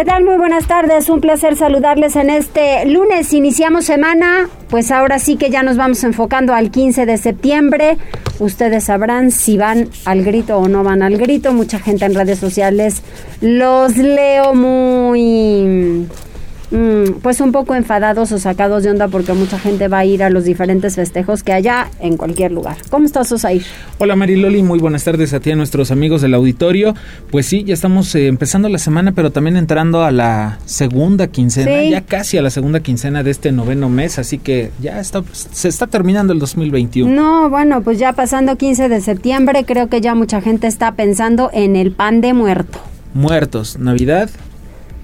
¿Qué tal? Muy buenas tardes, un placer saludarles en este lunes. Iniciamos semana, pues ahora sí que ya nos vamos enfocando al 15 de septiembre. Ustedes sabrán si van al grito o no van al grito. Mucha gente en redes sociales los leo muy pues un poco enfadados o sacados de onda porque mucha gente va a ir a los diferentes festejos que haya en cualquier lugar. ¿Cómo estás, Osair? Hola Mariloli, muy buenas tardes a ti, a nuestros amigos del auditorio. Pues sí, ya estamos eh, empezando la semana, pero también entrando a la segunda quincena, ya casi a la segunda quincena de este noveno mes, así que ya está, se está terminando el 2021. No, bueno, pues ya pasando 15 de septiembre, creo que ya mucha gente está pensando en el pan de muerto. Muertos, Navidad,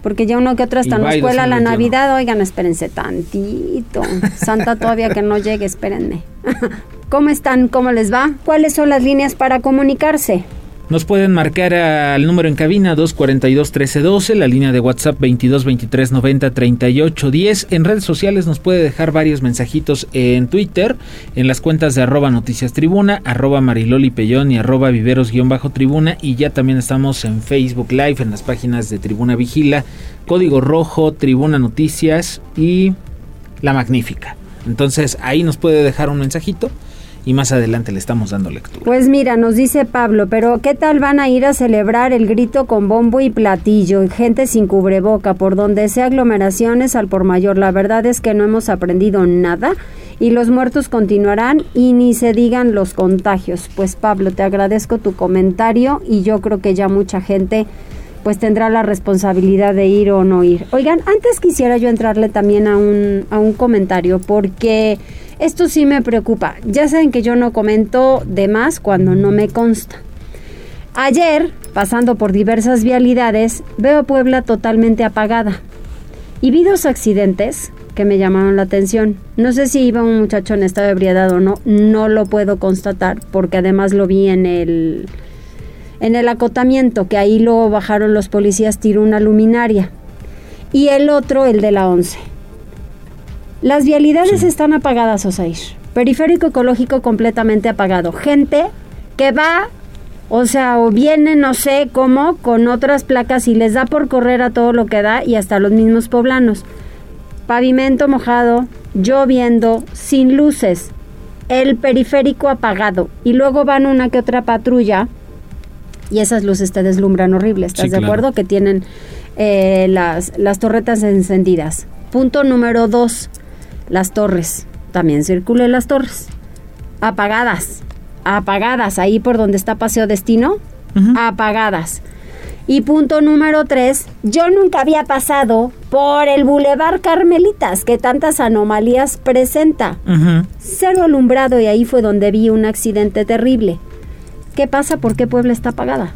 porque ya uno que otro está en la escuela la Navidad, oigan, espérense tantito. Santa todavía que no llegue, espérenme. ¿Cómo están? ¿Cómo les va? ¿Cuáles son las líneas para comunicarse? Nos pueden marcar al número en cabina 242-1312, la línea de WhatsApp 2223903810. En redes sociales nos puede dejar varios mensajitos en Twitter, en las cuentas de arroba noticias tribuna, arroba mariloli pellón y arroba viveros-tribuna. Y ya también estamos en Facebook Live, en las páginas de Tribuna Vigila, Código Rojo, Tribuna Noticias y La Magnífica. Entonces ahí nos puede dejar un mensajito y más adelante le estamos dando lectura. Pues mira, nos dice Pablo, pero ¿qué tal van a ir a celebrar el grito con bombo y platillo? Gente sin cubreboca, por donde sea aglomeraciones al por mayor. La verdad es que no hemos aprendido nada y los muertos continuarán y ni se digan los contagios. Pues Pablo, te agradezco tu comentario y yo creo que ya mucha gente pues tendrá la responsabilidad de ir o no ir. Oigan, antes quisiera yo entrarle también a un, a un comentario porque esto sí me preocupa. Ya saben que yo no comento de más cuando no me consta. Ayer, pasando por diversas vialidades, veo Puebla totalmente apagada. Y vi dos accidentes que me llamaron la atención. No sé si iba un muchacho en estado de ebriedad o no, no lo puedo constatar porque además lo vi en el en el acotamiento que ahí lo bajaron los policías tiró una luminaria. Y el otro el de la 11. Las vialidades están apagadas, Osair. Periférico ecológico completamente apagado. Gente que va, o sea, o viene, no sé cómo, con otras placas y les da por correr a todo lo que da y hasta los mismos poblanos. Pavimento mojado, lloviendo, sin luces, el periférico apagado. Y luego van una que otra patrulla y esas luces te deslumbran horrible. ¿Estás de acuerdo? Que tienen eh, las, las torretas encendidas. Punto número dos las torres. También circulen las torres. Apagadas. Apagadas. Ahí por donde está Paseo Destino. Apagadas. Y punto número tres, yo nunca había pasado por el Boulevard Carmelitas, que tantas anomalías presenta. Cero alumbrado y ahí fue donde vi un accidente terrible. ¿Qué pasa? ¿Por qué Puebla está apagada?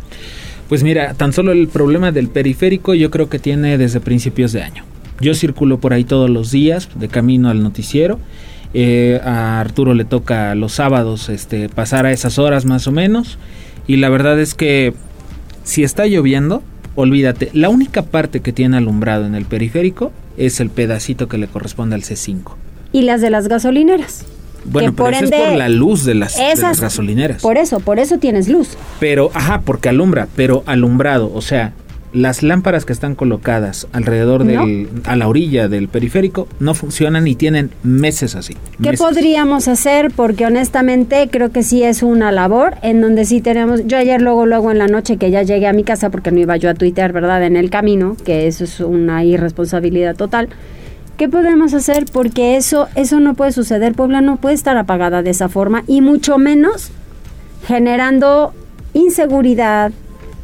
Pues mira, tan solo el problema del periférico yo creo que tiene desde principios de año. Yo circulo por ahí todos los días de camino al noticiero. Eh, a Arturo le toca los sábados este, pasar a esas horas más o menos. Y la verdad es que si está lloviendo, olvídate, la única parte que tiene alumbrado en el periférico es el pedacito que le corresponde al C5. ¿Y las de las gasolineras? Bueno, pero eso es por la luz de las, de las, gasolineras. Por eso, por eso tienes luz. Pero, ajá, porque alumbra, pero alumbrado, o sea, las lámparas que están colocadas alrededor del, a la orilla del periférico no funcionan y tienen meses así. ¿Qué podríamos hacer? Porque honestamente creo que sí es una labor en donde sí tenemos, yo ayer luego, luego en la noche que ya llegué a mi casa porque no iba yo a Twitter, ¿verdad? En el camino, que eso es una irresponsabilidad total. ¿Qué podemos hacer? Porque eso, eso no puede suceder. Puebla no puede estar apagada de esa forma y mucho menos generando inseguridad,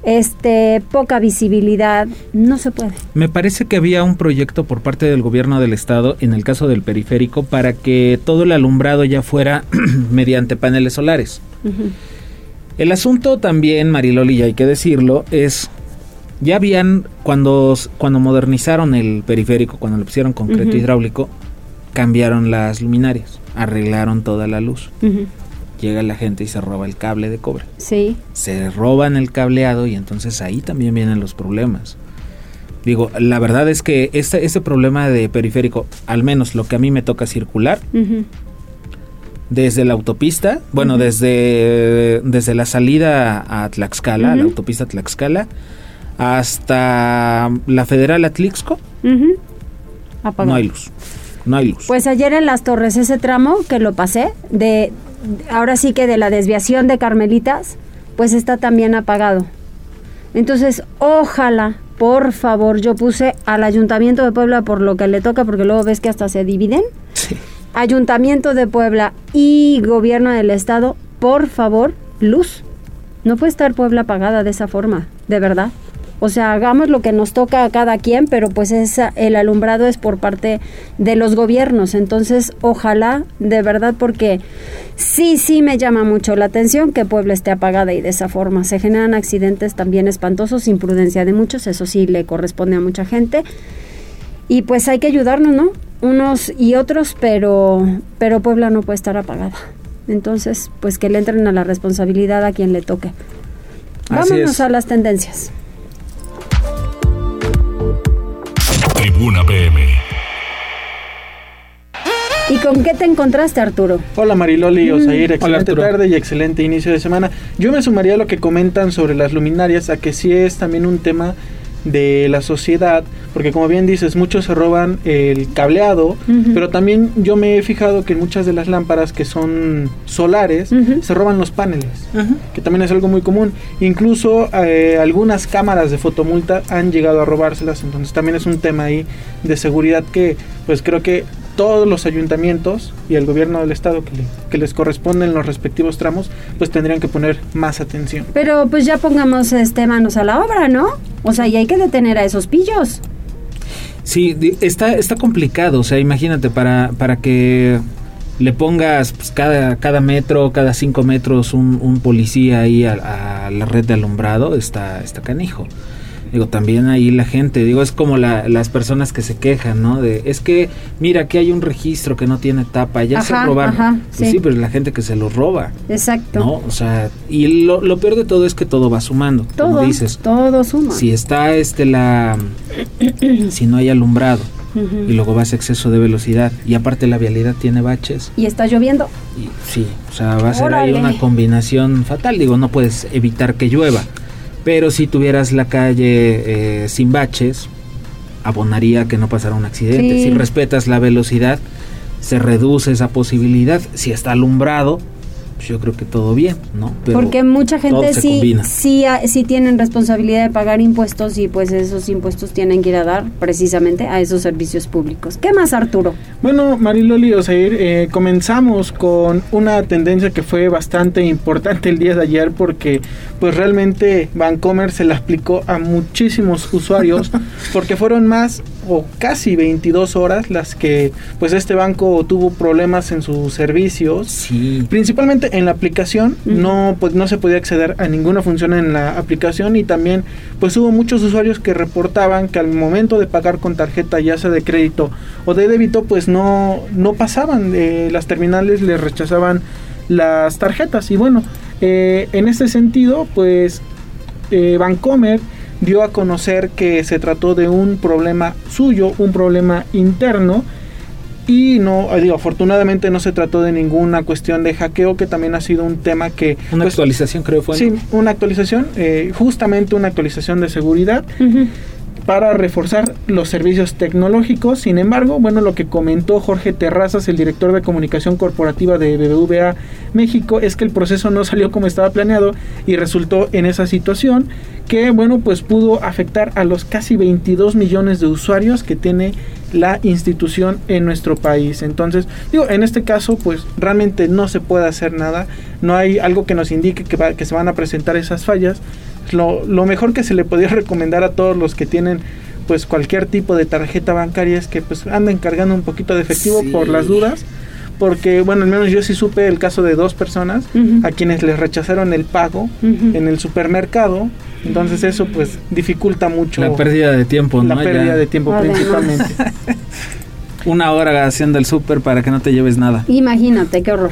este, poca visibilidad, no se puede. Me parece que había un proyecto por parte del gobierno del estado, en el caso del periférico, para que todo el alumbrado ya fuera mediante paneles solares. El asunto también, Mariloli, y hay que decirlo, es Ya habían, cuando, cuando modernizaron el periférico, cuando le pusieron concreto hidráulico, cambiaron las luminarias, arreglaron toda la luz. Llega la gente y se roba el cable de cobre. Sí. Se roban el cableado y entonces ahí también vienen los problemas. Digo, la verdad es que este, este problema de periférico, al menos lo que a mí me toca circular, desde la autopista, bueno, desde, desde la salida a Tlaxcala, la autopista Tlaxcala, hasta la Federal Atlixco, no hay luz. No hay luz. Pues ayer en las torres, ese tramo que lo pasé, de ahora sí que de la desviación de Carmelitas, pues está también apagado. Entonces, ojalá, por favor, yo puse al Ayuntamiento de Puebla por lo que le toca, porque luego ves que hasta se dividen. Sí. Ayuntamiento de Puebla y Gobierno del Estado, por favor, luz. No puede estar Puebla apagada de esa forma, de verdad. O sea, hagamos lo que nos toca a cada quien, pero pues esa, el alumbrado es por parte de los gobiernos. Entonces, ojalá, de verdad, porque sí, sí me llama mucho la atención que Puebla esté apagada y de esa forma. Se generan accidentes también espantosos, imprudencia de muchos, eso sí le corresponde a mucha gente. Y pues hay que ayudarnos, ¿no? Unos y otros, pero, pero Puebla no puede estar apagada. Entonces, pues que le entren a la responsabilidad a quien le toque. Vámonos a las tendencias. Tribuna PM. ¿Y con qué te encontraste, Arturo? Hola Mariloli, mm. Osair, excelente tarde y excelente inicio de semana. Yo me sumaría a lo que comentan sobre las luminarias, a que sí es también un tema de la sociedad, porque como bien dices, muchos se roban el cableado, pero también yo me he fijado que en muchas de las lámparas que son solares se roban los paneles, que también es algo muy común. Incluso eh, algunas cámaras de fotomulta han llegado a robárselas, entonces también es un tema ahí de seguridad que pues creo que todos los ayuntamientos y el gobierno del estado que, que, les corresponden los respectivos tramos, pues tendrían que poner más atención. Pero pues ya pongamos este manos a la obra, ¿no? O sea, y hay que detener a esos pillos. Sí, está, está complicado, o sea, imagínate, para, para que le pongas pues, cada, cada metro, cada cinco metros un, un policía ahí a, a, la red de alumbrado, está, está canijo. Digo, también ahí la gente, digo, es como las personas que se quejan, ¿no? De, es que, mira, aquí hay un registro que no tiene tapa, ya se robaron. Pues sí. pero es la gente que se lo roba. Exacto. ¿No? O sea, y lo, lo peor de todo es que todo va sumando, todo, como dices. Todo suma. Si está este la... si no hay alumbrado, y luego vas a exceso de velocidad y aparte la vialidad tiene baches. Y está lloviendo. Y, sí, o sea, va a ser ahí una combinación fatal. Digo, no puedes evitar que llueva. Pero si tuvieras la calle eh, sin baches, abonaría que no pasara un accidente. Si respetas la velocidad, se reduce esa posibilidad. Si está alumbrado, pues yo creo que todo bien, ¿no? Porque mucha gente sí, sí, sí tienen responsabilidad de pagar impuestos y pues esos impuestos tienen que ir a dar precisamente a esos servicios públicos. ¿Qué más, Arturo? Bueno, Mariloli Oseir, eh, comenzamos con una tendencia que fue bastante importante el día de ayer porque pues realmente Vancomer se la aplicó a muchísimos usuarios porque fueron más o casi 22 horas las que pues este banco tuvo problemas en sus servicios. Sí. Principalmente en la aplicación, no pues no se podía acceder a ninguna función en la aplicación y también pues hubo muchos usuarios que reportaban que al momento de pagar con tarjeta ya sea de crédito o de débito pues no no pasaban, eh, las terminales les rechazaban las tarjetas y bueno, eh, en este sentido pues eh, Bancomer dio a conocer que se trató de un problema suyo, un problema interno. Y no, eh, digo, afortunadamente no se trató de ninguna cuestión de hackeo, que también ha sido un tema que... Una pues, actualización creo fue. Sí, una actualización, eh, justamente una actualización de seguridad para reforzar los servicios tecnológicos. Sin embargo, bueno, lo que comentó Jorge Terrazas, el director de comunicación corporativa de BBVA México, es que el proceso no salió como estaba planeado y resultó en esa situación que, bueno, pues pudo afectar a los casi 22 millones de usuarios que tiene la institución en nuestro país. Entonces, digo, en este caso, pues realmente no se puede hacer nada, no hay algo que nos indique que, que se van a presentar esas fallas lo, lo mejor que se le podría recomendar a todos los que tienen pues cualquier tipo de tarjeta bancaria es que pues anden cargando un poquito de efectivo por las dudas porque, bueno, al menos yo sí supe el caso de dos personas a quienes les rechazaron el pago en el supermercado. Entonces eso pues dificulta mucho. La pérdida de tiempo, La pérdida de tiempo principalmente. Una hora haciendo el súper para que no te lleves nada. Imagínate, qué horror.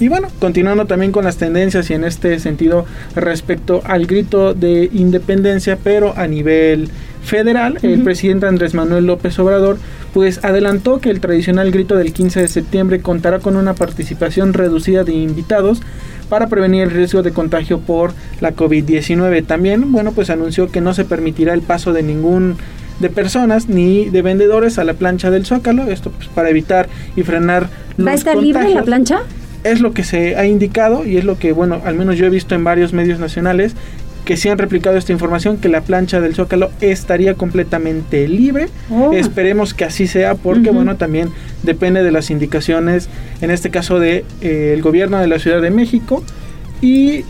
Y bueno, continuando también con las tendencias y en este sentido respecto al grito de independencia, pero a nivel federal, el presidente Andrés Manuel López Obrador pues adelantó que el tradicional grito del 15 de septiembre contará con una participación reducida de invitados para prevenir el riesgo de contagio por la COVID-19. También, bueno, pues anunció que no se permitirá el paso de ningún de personas ni de vendedores a la plancha del Zócalo, esto pues para evitar y frenar los ¿Va a estar libre la plancha? Es lo que se ha indicado y es lo que, bueno, al menos yo he visto en varios medios nacionales que sí han replicado esta información, que la plancha del Zócalo estaría completamente libre. Oh. Esperemos que así sea, porque bueno, también depende de las indicaciones, en este caso del de, eh, gobierno de la Ciudad de México y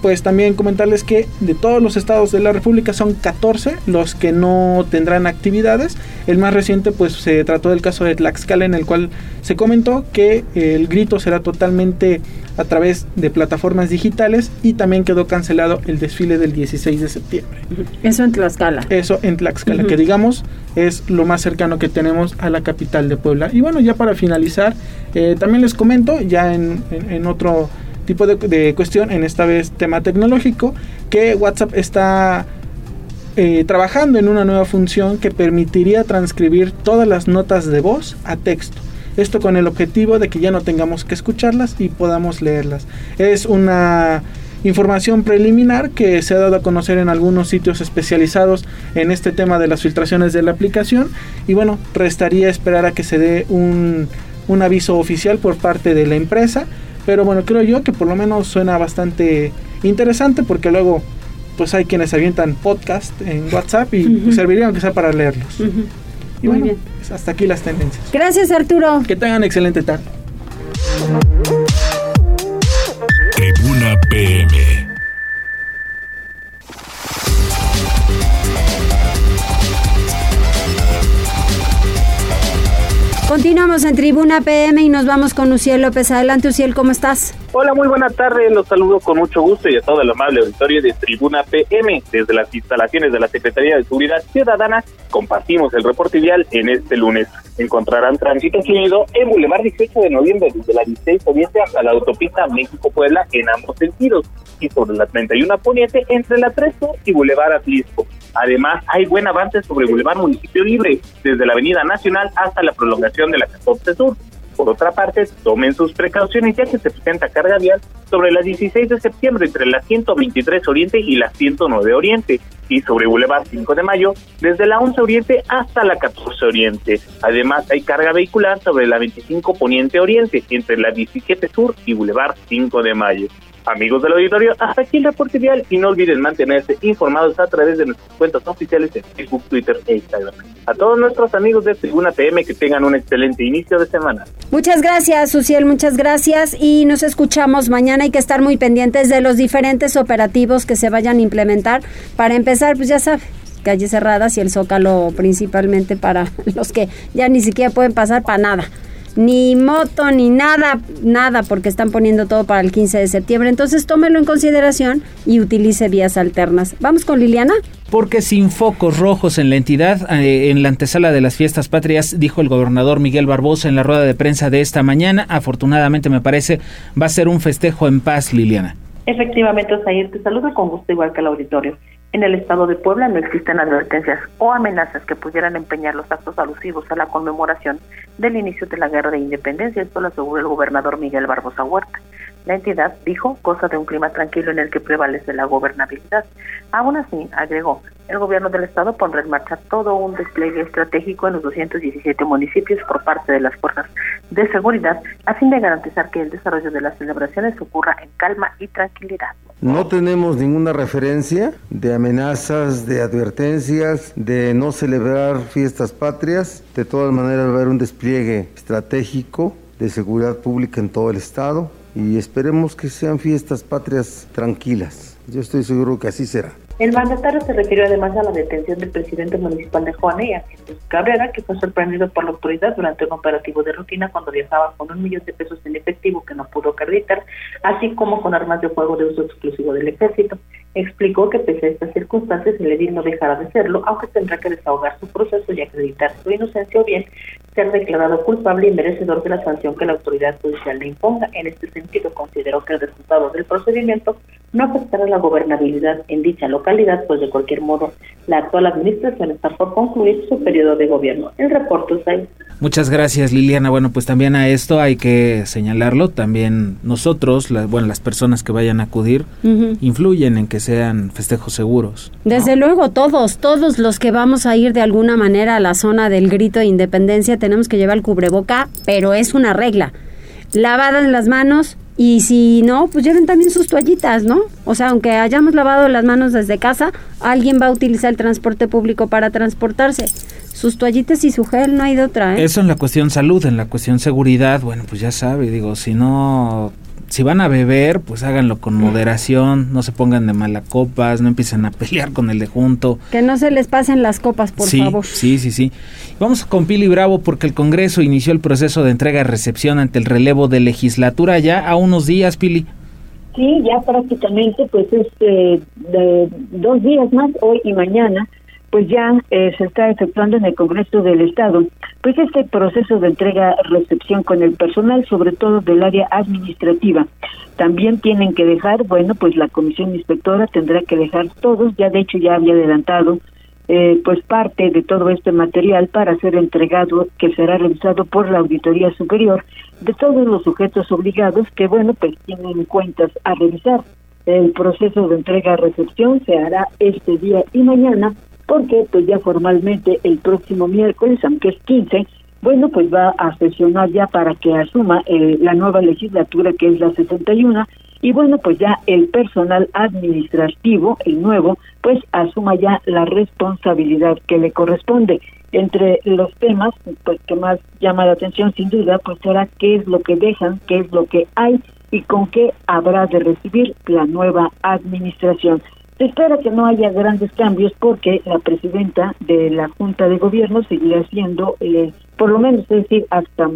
pues también comentarles que de todos los estados de la República son 14 los que no tendrán actividades. El más reciente pues se trató del caso de Tlaxcala en el cual se comentó que el grito será totalmente a través de plataformas digitales y también quedó cancelado el desfile del 16 de septiembre. Eso en Tlaxcala. Eso en Tlaxcala, que digamos es lo más cercano que tenemos a la capital de Puebla. Y bueno, ya para finalizar, eh, también les comento, ya en, en otro tipo de, cuestión, en esta vez tema tecnológico, que WhatsApp está eh, trabajando en una nueva función que permitiría transcribir todas las notas de voz a texto. Esto con el objetivo de que ya no tengamos que escucharlas y podamos leerlas. Es una información preliminar que se ha dado a conocer en algunos sitios especializados en este tema de las filtraciones de la aplicación y bueno, restaría esperar a que se dé un, un aviso oficial por parte de la empresa pero bueno, creo yo que por lo menos suena bastante interesante porque luego pues hay quienes avientan podcast en WhatsApp y pues, servirían aunque sea para leerlos. Y Muy bien. Pues, hasta aquí las tendencias. Gracias Arturo. Que tengan excelente tarde. Tribuna PM. Continuamos en Tribuna PM y nos vamos con Uciel López. Adelante, Uciel, ¿cómo estás? Hola, muy buena tarde. Los saludo con mucho gusto y a todo el amable auditorio de Tribuna PM. Desde las instalaciones de la Secretaría de Seguridad Ciudadana compartimos el reporte vial en este lunes. Encontrarán tránsito fluido en Boulevard 18 de noviembre desde la 16 Poniente hasta la autopista México-Puebla en ambos sentidos y sobre la 31 Poniente entre la 3 y Boulevard Atlisco. Además, hay buen avance sobre Boulevard Municipio Libre, desde la Avenida Nacional hasta la prolongación de la 14 Sur. Por otra parte, tomen sus precauciones ya que se presenta carga vial sobre la 16 de septiembre entre la 123 Oriente y la 109 Oriente y sobre Boulevard 5 de Mayo desde la 11 Oriente hasta la 14 Oriente. Además, hay carga vehicular sobre la 25 Poniente Oriente entre la 17 Sur y Boulevard 5 de Mayo. Amigos del auditorio, hasta aquí el reporte vial y no olviden mantenerse informados a través de nuestras cuentas oficiales en Facebook, Twitter e Instagram. A todos nuestros amigos de Tribuna PM que tengan un excelente inicio de semana. Muchas gracias, Suciel, muchas gracias y nos escuchamos mañana. Hay que estar muy pendientes de los diferentes operativos que se vayan a implementar. Para empezar, pues ya sabe, calles cerradas y el zócalo principalmente para los que ya ni siquiera pueden pasar para nada ni moto, ni nada, nada, porque están poniendo todo para el 15 de septiembre. Entonces tómelo en consideración y utilice vías alternas. Vamos con Liliana. Porque sin focos rojos en la entidad, eh, en la antesala de las fiestas patrias, dijo el gobernador Miguel Barbosa en la rueda de prensa de esta mañana, afortunadamente me parece, va a ser un festejo en paz, Liliana. Efectivamente, Osair, te saludo con gusto igual que el auditorio. En el estado de Puebla no existen advertencias o amenazas que pudieran empeñar los actos alusivos a la conmemoración del inicio de la guerra de independencia, esto lo aseguró el gobernador Miguel Barbosa Huerta. La entidad dijo cosa de un clima tranquilo en el que prevalece la gobernabilidad. Aún así, agregó, el gobierno del estado pondrá en marcha todo un despliegue estratégico en los 217 municipios por parte de las fuerzas de seguridad a fin de garantizar que el desarrollo de las celebraciones ocurra en calma y tranquilidad. No tenemos ninguna referencia de amenazas, de advertencias, de no celebrar fiestas patrias. De todas maneras va a haber un despliegue estratégico de seguridad pública en todo el estado y esperemos que sean fiestas patrias tranquilas Yo estoy seguro que así será. El mandatario se refirió además a la detención del presidente municipal de Juanea, Jesús Cabrera, que fue sorprendido por la autoridad durante un operativo de rutina cuando viajaba con un millón de pesos en efectivo que no pudo acreditar, así como con armas de fuego de uso exclusivo del ejército. Explicó que pese a estas circunstancias el edil no dejará de serlo, aunque tendrá que desahogar su proceso y acreditar su inocencia o bien ser declarado culpable y merecedor de la sanción que la autoridad judicial le imponga. En este sentido, consideró que el resultado del procedimiento no afectará la gobernabilidad en dicha localidad, pues de cualquier modo la actual administración está por concluir su periodo de gobierno. El reporte. Muchas gracias Liliana. Bueno, pues también a esto hay que señalarlo. También nosotros, las, bueno, las personas que vayan a acudir, influyen en que sean festejos seguros. Desde luego, todos, todos los que vamos a ir de alguna manera a la zona del grito de independencia tenemos que llevar el cubreboca, pero es una regla. Lavadas las manos, y si no, pues lleven también sus toallitas, ¿no? O sea, aunque hayamos lavado las manos desde casa, alguien va a utilizar el transporte público para transportarse. Sus toallitas y su gel, no hay de otra, ¿eh? Eso en la cuestión salud, en la cuestión seguridad, bueno, pues ya sabe, digo, si no si van a beber, pues háganlo con moderación, no se pongan de mala copas, no empiecen a pelear con el de junto. Que no se les pasen las copas, por favor. Sí, sí, sí. Vamos con Pili Bravo porque el Congreso inició el proceso de entrega y recepción ante el relevo de legislatura ya a unos días, Pili. Sí, ya prácticamente, pues este, de dos días más, hoy y mañana, pues ya eh, se está efectuando en el Congreso del Estado, pues este proceso de entrega-recepción con el personal, sobre todo del área administrativa. También tienen que dejar, bueno, pues la comisión inspectora tendrá que dejar todos, ya de hecho ya había adelantado, eh, pues parte de todo este material para ser entregado, que será revisado por la Auditoría Superior de todos los sujetos obligados que, bueno, pues tienen cuentas a revisar. El proceso de entrega-recepción se hará este día y mañana porque pues ya formalmente el próximo miércoles, aunque es 15, bueno, pues va a sesionar ya para que asuma eh, la nueva legislatura que es la 61 y bueno, pues ya el personal administrativo, el nuevo, pues asuma ya la responsabilidad que le corresponde. Entre los temas pues que más llama la atención sin duda, pues será qué es lo que dejan, qué es lo que hay y con qué habrá de recibir la nueva administración. Espera que no haya grandes cambios porque la presidenta de la Junta de Gobierno seguirá siendo, eh, por lo menos, es decir, hasta,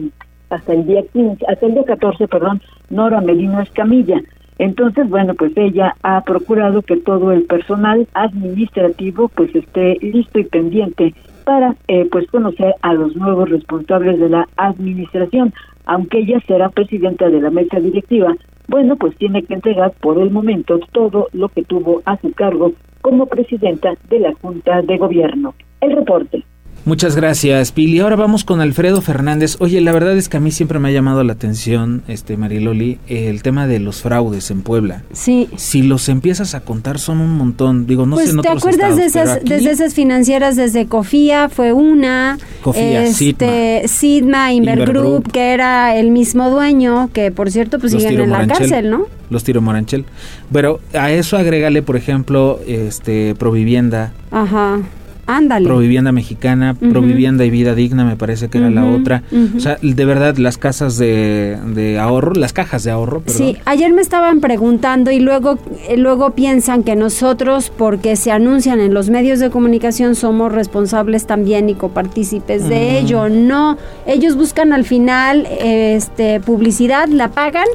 hasta el día 15, hasta el día 14, perdón, Nora Melino Escamilla. Entonces, bueno, pues ella ha procurado que todo el personal administrativo pues esté listo y pendiente para eh, pues conocer a los nuevos responsables de la administración, aunque ella será presidenta de la mesa directiva, bueno, pues tiene que entregar por el momento todo lo que tuvo a su cargo como presidenta de la Junta de Gobierno. El reporte. Muchas gracias, Pili. Ahora vamos con Alfredo Fernández. Oye, la verdad es que a mí siempre me ha llamado la atención, este Mariloli, el tema de los fraudes en Puebla. Sí. Si los empiezas a contar son un montón. Digo, no pues sé en ¿te otros acuerdas estados, de esas, aquí- desde esas financieras desde Cofía fue una, Cofía, este, Sidma, Invergroup, Invergroup. que era el mismo dueño, que por cierto pues Los siguen en la cárcel, ¿no? Los tiro Moranchel. Pero a eso agrégale, por ejemplo, este Provivienda, Ajá. Ándale. Provivienda Mexicana, Ujú. Provivienda y Vida Digna, me parece que era la otra. O sea, de verdad, las casas de, de ahorro, las cajas de ahorro, perdón. Sí, ayer me estaban preguntando y luego, eh, luego piensan que nosotros, porque se anuncian en los medios de comunicación, somos responsables también y copartícipes de ello. No, ellos buscan al final este, publicidad, la pagan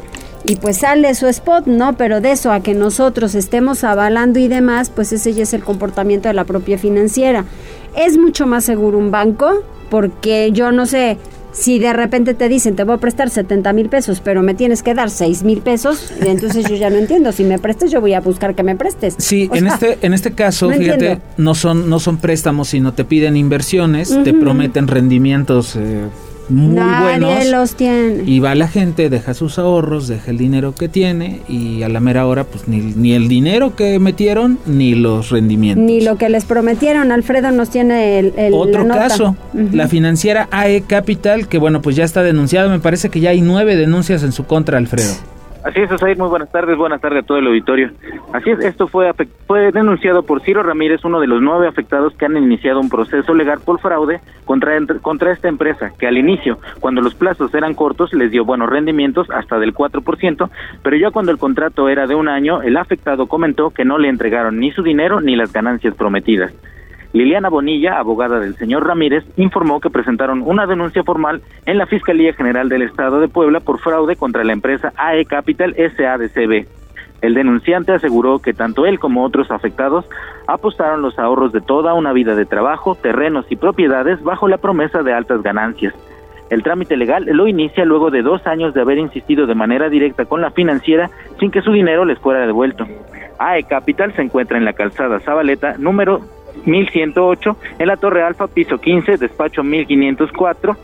y pues sale su spot, ¿no? Pero de eso a que nosotros estemos avalando y demás, pues ese ya es el comportamiento de la propia financiera. Es mucho más seguro un banco porque yo no sé, si de repente te dicen te voy a prestar 70 mil pesos, pero me tienes que dar 6 mil pesos, entonces yo ya no entiendo. Si me prestes, yo voy a buscar que me prestes. Sí, O en sea, este en este caso, no fíjate, entiendo. no son no son préstamos, sino te piden inversiones, te prometen rendimientos eh, muy nadie buenos. los tiene. Y va la gente, deja sus ahorros, deja el dinero que tiene y a la mera hora pues ni, ni el dinero que metieron ni los rendimientos. Ni lo que les prometieron, Alfredo nos tiene el, el- Otro la nota. caso, la financiera AE Capital, que bueno, pues ya está denunciada, me parece que ya hay nueve denuncias en su contra, Alfredo. Así es, Osair, muy buenas tardes, buenas tardes a todo el auditorio. Así es, esto fue, fue denunciado por Ciro Ramírez, uno de los nueve afectados que han iniciado un proceso legal por fraude contra, contra esta empresa, que al inicio, cuando los plazos eran cortos, les dio buenos rendimientos, hasta del 4%, pero ya cuando el contrato era de un año, el afectado comentó que no le entregaron ni su dinero ni las ganancias prometidas. Liliana Bonilla, abogada del señor Ramírez, informó que presentaron una denuncia formal en la Fiscalía General del Estado de Puebla por fraude contra la empresa AE Capital SADCB. El denunciante aseguró que tanto él como otros afectados apostaron los ahorros de toda una vida de trabajo, terrenos y propiedades bajo la promesa de altas ganancias. El trámite legal lo inicia luego de dos años de haber insistido de manera directa con la financiera sin que su dinero les fuera devuelto. AE Capital se encuentra en la calzada Zabaleta, número 1108, en la Torre Alfa, piso 15, despacho 1504,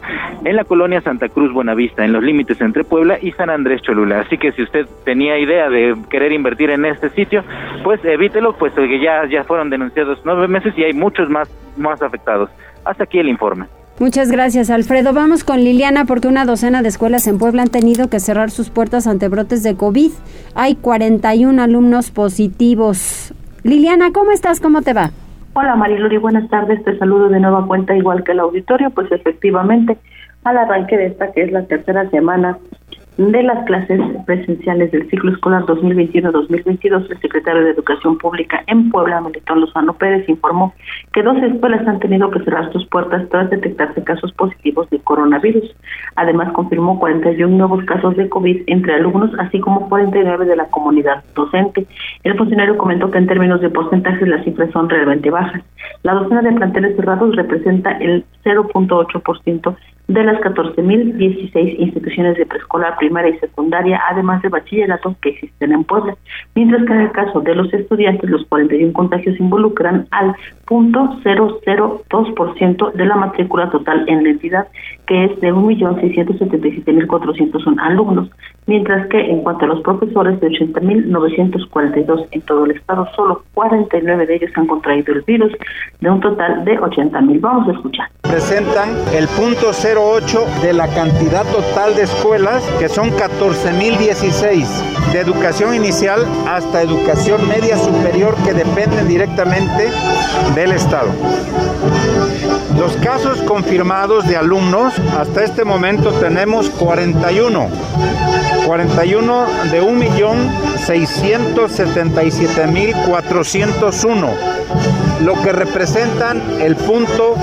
en la colonia Santa Cruz Buenavista, en los límites entre Puebla y San Andrés Cholula. Así que si usted tenía idea de querer invertir en este sitio, pues evítelo, puesto que ya, ya fueron denunciados nueve meses y hay muchos más, más afectados. Hasta aquí el informe. Muchas gracias, Alfredo. Vamos con Liliana porque una docena de escuelas en Puebla han tenido que cerrar sus puertas ante brotes de COVID. Hay 41 alumnos positivos. Liliana, ¿cómo estás? ¿Cómo te va? Hola Mariluri, buenas tardes. Te saludo de nueva cuenta igual que el auditorio. Pues efectivamente, al arranque de esta que es la tercera semana de las clases presenciales del ciclo escolar 2021-2022, el secretario de Educación Pública en Puebla, Melitón Lozano Pérez, informó que dos escuelas han tenido que cerrar sus puertas tras detectarse casos positivos de coronavirus. Además, confirmó 41 nuevos casos de COVID entre alumnos, así como 49 de la comunidad docente. El funcionario comentó que en términos de porcentajes las cifras son realmente bajas. La docena de planteles cerrados representa el 0.8% de las 14.016 instituciones de preescolar, primaria y secundaria, además de bachillerato que existen en Puebla, mientras que en el caso de los estudiantes, los 41 contagios involucran al 0.002% de la matrícula total en la entidad, que es de 1.677.401 alumnos, mientras que en cuanto a los profesores, de 80.942 en todo el estado, solo 49 de ellos han contraído el virus, de un total de 80.000. Vamos a escuchar. Presentan el punto 08 de la cantidad total de escuelas, que son 14.016, de educación inicial hasta educación media superior, que dependen directamente del Estado. Los casos confirmados de alumnos, hasta este momento tenemos 41. 41 de 1.677.401, lo que representan el punto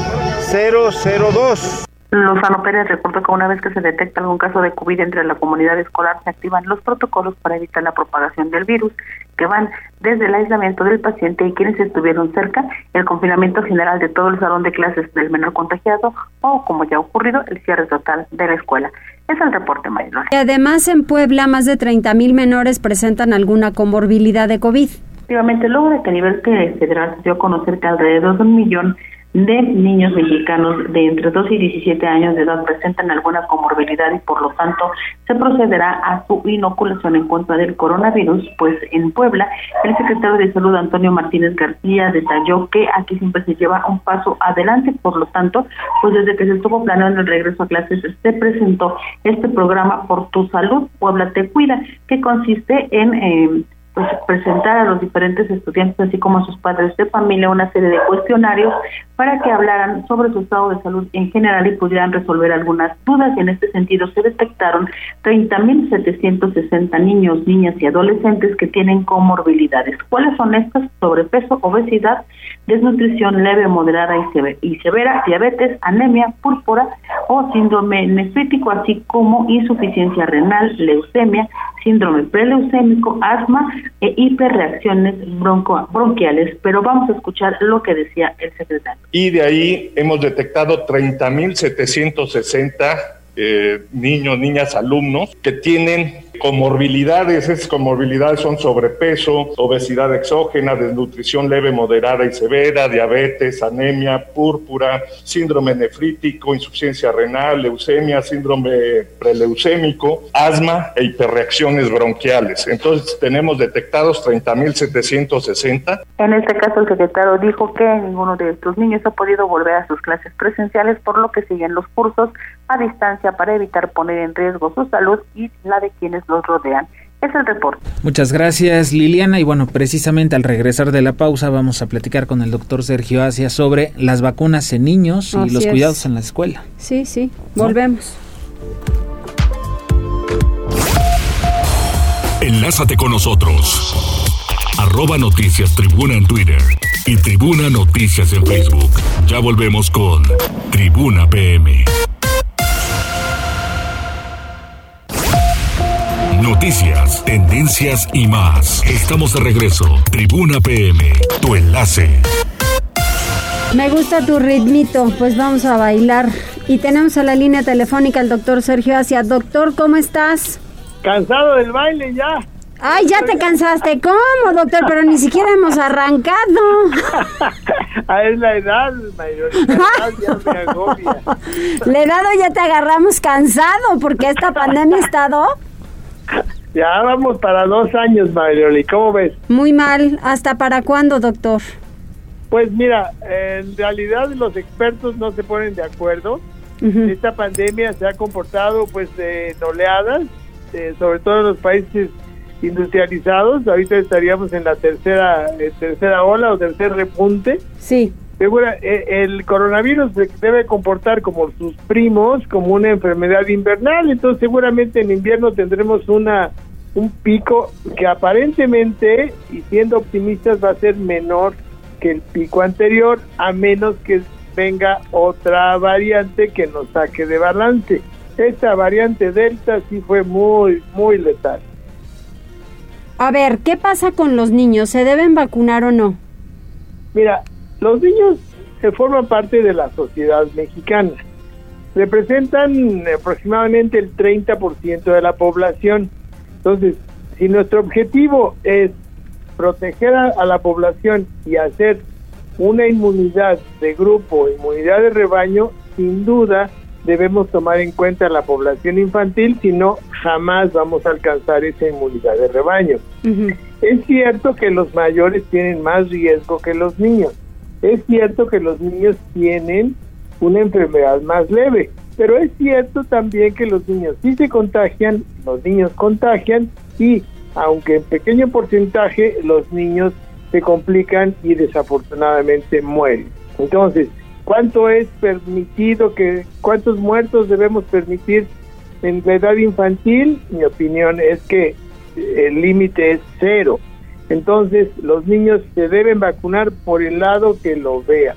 002. Lozano Pérez recordó que una vez que se detecta algún caso de COVID entre la comunidad escolar, se activan los protocolos para evitar la propagación del virus, que van desde el aislamiento del paciente y quienes estuvieron cerca, el confinamiento general de todo el salón de clases del menor contagiado o, como ya ha ocurrido, el cierre total de la escuela. Es el reporte, Marilón. Y además, en Puebla, más de 30 mil menores presentan alguna comorbilidad de COVID. Efectivamente, luego de que a nivel federal se dio a conocer que alrededor de un millón de niños mexicanos de entre 2 y 17 años de edad presentan alguna comorbilidad y por lo tanto se procederá a su inoculación en contra del coronavirus, pues en Puebla el secretario de Salud Antonio Martínez García detalló que aquí siempre se lleva un paso adelante, por lo tanto, pues desde que se estuvo planeando el regreso a clases se presentó este programa Por tu Salud, Puebla te cuida, que consiste en... Eh, pues presentar a los diferentes estudiantes así como a sus padres de familia una serie de cuestionarios para que hablaran sobre su estado de salud en general y pudieran resolver algunas dudas y en este sentido se detectaron 30.760 niños, niñas y adolescentes que tienen comorbilidades. ¿Cuáles son estas? Sobrepeso, obesidad, desnutrición leve, moderada y severa, diabetes, anemia, púrpura o síndrome nefrítico, así como insuficiencia renal, leucemia, síndrome preleucémico, asma e hiperreacciones bronco bronquiales. Pero vamos a escuchar lo que decía el secretario. Y de ahí hemos detectado 30.760 eh, niños, niñas, alumnos que tienen comorbilidades. Esas comorbilidades son sobrepeso, obesidad exógena, desnutrición leve, moderada y severa, diabetes, anemia, púrpura, síndrome nefrítico, insuficiencia renal, leucemia, síndrome preleucémico, asma e hiperreacciones bronquiales. Entonces tenemos detectados 30.760. En este caso el secretario dijo que ninguno de estos niños ha podido volver a sus clases presenciales, por lo que siguen los cursos a distancia para evitar poner en riesgo su salud y la de quienes los rodean. Es el reporte. Muchas gracias Liliana y bueno, precisamente al regresar de la pausa vamos a platicar con el doctor Sergio Asia sobre las vacunas en niños y los cuidados en la escuela. Sí, sí, volvemos. Enlázate con nosotros. Arroba Noticias Tribuna en Twitter y Tribuna Noticias en Facebook. Ya volvemos con Tribuna PM. Noticias, tendencias y más. Estamos de regreso. Tribuna PM, tu enlace. Me gusta tu ritmito, pues vamos a bailar. Y tenemos a la línea telefónica al doctor Sergio Asia. Doctor, ¿cómo estás? Cansado del baile ya. Ay, ya te cansaste. ¿Cómo, doctor? Pero ni siquiera hemos arrancado. ah, es la edad, mayor. La edad ya me agobia. La edad ya te agarramos cansado porque esta pandemia ha estado... Ya vamos para dos años, Marioli. ¿Cómo ves? Muy mal. ¿Hasta para cuándo, doctor? Pues mira, en realidad los expertos no se ponen de acuerdo. Esta pandemia se ha comportado pues en oleadas, eh, sobre todo en los países industrializados. Ahorita estaríamos en la tercera eh, tercera ola o tercer repunte. Sí. Segura, eh, el coronavirus se debe comportar como sus primos, como una enfermedad invernal, entonces seguramente en invierno tendremos una un pico que aparentemente, y siendo optimistas, va a ser menor que el pico anterior, a menos que venga otra variante que nos saque de balance. Esta variante Delta sí fue muy, muy letal. A ver, ¿qué pasa con los niños? ¿Se deben vacunar o no? Mira, los niños se forman parte de la sociedad mexicana. Representan aproximadamente el 30% de la población. Entonces, si nuestro objetivo es proteger a, la población y hacer una inmunidad de grupo, inmunidad de rebaño, sin duda debemos tomar en cuenta la población infantil, si no, jamás vamos a alcanzar esa inmunidad de rebaño. Es cierto que los mayores tienen más riesgo que los niños. Es cierto que los niños tienen una enfermedad más leve, pero es cierto también que los niños sí se contagian, los niños contagian y aunque en pequeño porcentaje los niños se complican y desafortunadamente mueren. Entonces, ¿cuánto es permitido que cuántos muertos debemos permitir en la edad infantil? Mi opinión es que el límite es cero. Entonces, los niños se deben vacunar por el lado que lo vea.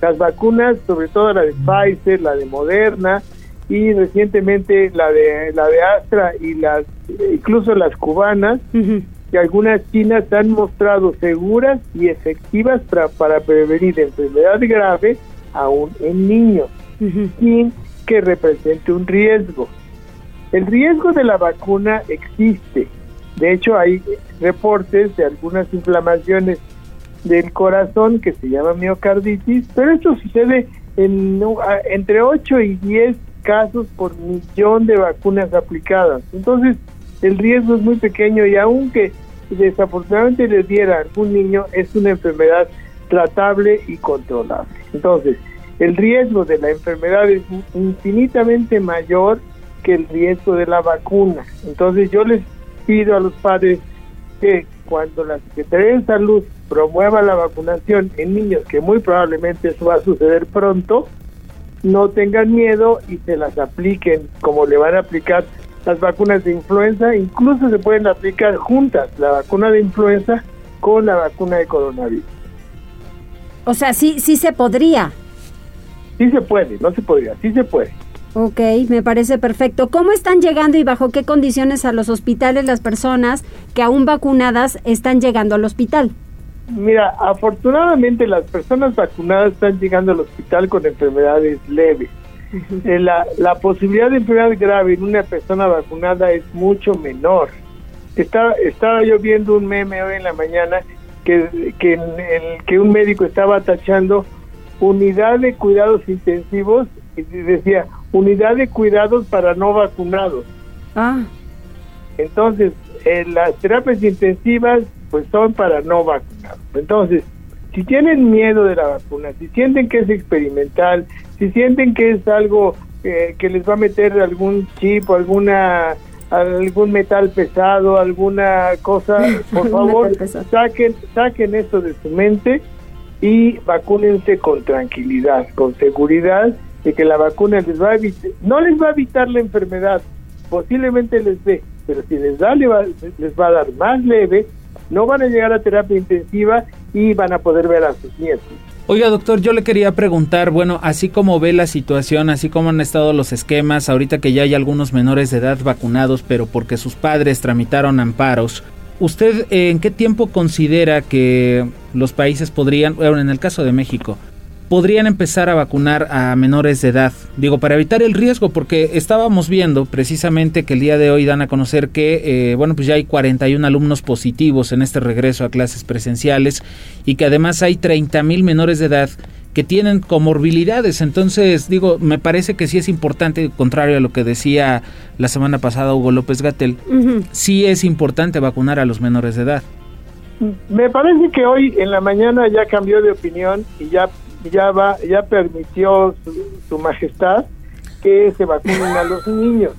Las vacunas, sobre todo la de Pfizer, la de Moderna y recientemente la de la de Astra y las incluso las cubanas, que algunas chinas han mostrado seguras y efectivas para, para prevenir enfermedad grave aún en niños, sin que represente un riesgo. El riesgo de la vacuna existe. De hecho, hay reportes de algunas inflamaciones del corazón que se llama miocarditis, pero esto sucede en, entre 8 y 10 casos por millón de vacunas aplicadas. Entonces, el riesgo es muy pequeño y aunque desafortunadamente le diera a algún niño, es una enfermedad tratable y controlable. Entonces, el riesgo de la enfermedad es infinitamente mayor que el riesgo de la vacuna. Entonces, yo les pido a los padres que cuando la Secretaría de Salud promueva la vacunación en niños, que muy probablemente eso va a suceder pronto, no tengan miedo y se las apliquen como le van a aplicar las vacunas de influenza, incluso se pueden aplicar juntas la vacuna de influenza con la vacuna de coronavirus. O sea, sí, sí se podría. Sí se puede, no se podría, sí se puede. Ok, me parece perfecto. ¿Cómo están llegando y bajo qué condiciones a los hospitales las personas que aún vacunadas están llegando al hospital? Mira, afortunadamente las personas vacunadas están llegando al hospital con enfermedades leves. Eh, la, la, posibilidad de enfermedad grave en una persona vacunada es mucho menor. Estaba, estaba yo viendo un meme hoy en la mañana que, que, el, que un médico estaba tachando unidad de cuidados intensivos y decía unidad de cuidados para no vacunados. Ah. Entonces, eh, las terapias intensivas pues son para no vacunados. Entonces, si tienen miedo de la vacuna, si sienten que es experimental, si sienten que es algo eh, que les va a meter algún chip o alguna algún metal pesado, alguna cosa, por favor, saquen, saquen esto de su mente y vacúnense con tranquilidad, con seguridad de que la vacuna les va a evitar, no les va a evitar la enfermedad, posiblemente les dé, pero si les da, les va, les va a dar más leve, no van a llegar a terapia intensiva y van a poder ver a sus nietos. Oiga, doctor, yo le quería preguntar, bueno, así como ve la situación, así como han estado los esquemas, ahorita que ya hay algunos menores de edad vacunados, pero porque sus padres tramitaron amparos, ¿usted en qué tiempo considera que los países podrían, bueno, en el caso de México, podrían empezar a vacunar a menores de edad. Digo, para evitar el riesgo, porque estábamos viendo precisamente que el día de hoy dan a conocer que, eh, bueno, pues ya hay 41 alumnos positivos en este regreso a clases presenciales y que además hay 30 mil menores de edad que tienen comorbilidades. Entonces, digo, me parece que sí es importante, contrario a lo que decía la semana pasada Hugo López Gatel, sí es importante vacunar a los menores de edad. Me parece que hoy en la mañana ya cambió de opinión y ya ya va ya permitió su, majestad que se vacunen a los niños.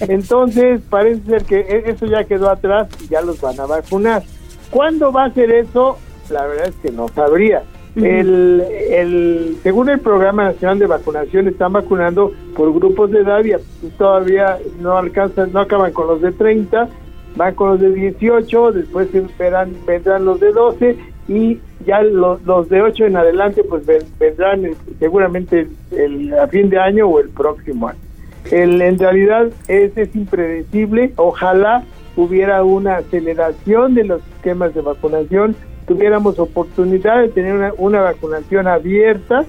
Entonces, parece ser que e, eso ya quedó atrás y ya los van a vacunar. ¿Cuándo va a ser eso? La verdad es que no sabría. el, el, según el Programa Nacional de Vacunación, están vacunando por grupos de edad y todavía no alcanzan, no acaban con los de 30, van con los de 18, después esperan, vendrán los de 12 y ya los de 8 en adelante pues vendrán eh, seguramente el, a fin de año o el próximo año. El, en realidad es, es impredecible, ojalá hubiera una aceleración de los esquemas de vacunación, tuviéramos oportunidad de tener una, una vacunación abierta,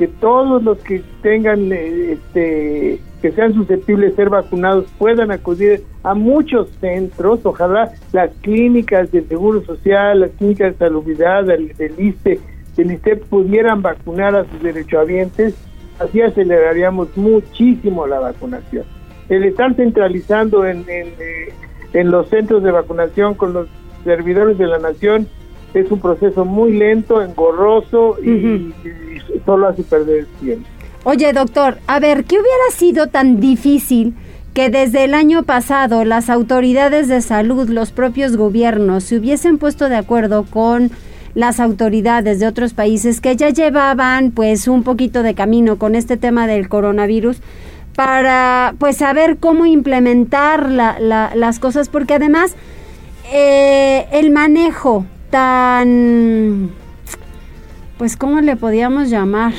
que todos los que tengan eh, este que sean susceptibles de ser vacunados puedan acudir a muchos centros, ojalá las clínicas del Seguro Social, las clínicas de salubridad, del, del ISTE, del ISTE pudieran vacunar a sus derechohabientes, así aceleraríamos muchísimo la vacunación. El estar centralizando en, en, eh, en los centros de vacunación con los servidores de la nación es un proceso muy lento, engorroso y, y solo hace perder tiempo. Oye, doctor, a ver, ¿qué hubiera sido tan difícil que desde el año pasado las autoridades de salud, los propios gobiernos, se hubiesen puesto de acuerdo con las autoridades de otros países que ya llevaban pues un poquito de camino con este tema del coronavirus para pues saber cómo implementar las cosas porque además eh, el manejo tan pues cómo le podíamos llamar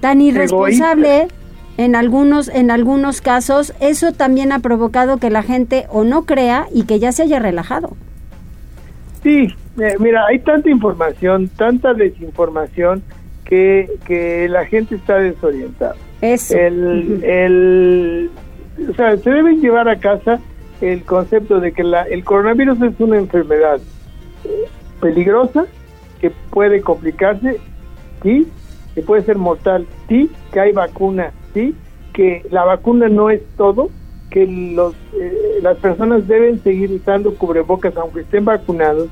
tan irresponsable en algunos en algunos casos. Eso también ha provocado que la gente o no crea y que ya se haya relajado. Sí eh, mira hay tanta información tanta desinformación que, que la gente está desorientada. Eso. El, el o sea se deben llevar a casa el concepto de que la, el coronavirus es una enfermedad peligrosa que puede complicarse y que puede ser mortal, sí, que hay vacuna, sí, que la vacuna no es todo, que los, eh, las personas deben seguir usando cubrebocas aunque estén vacunados,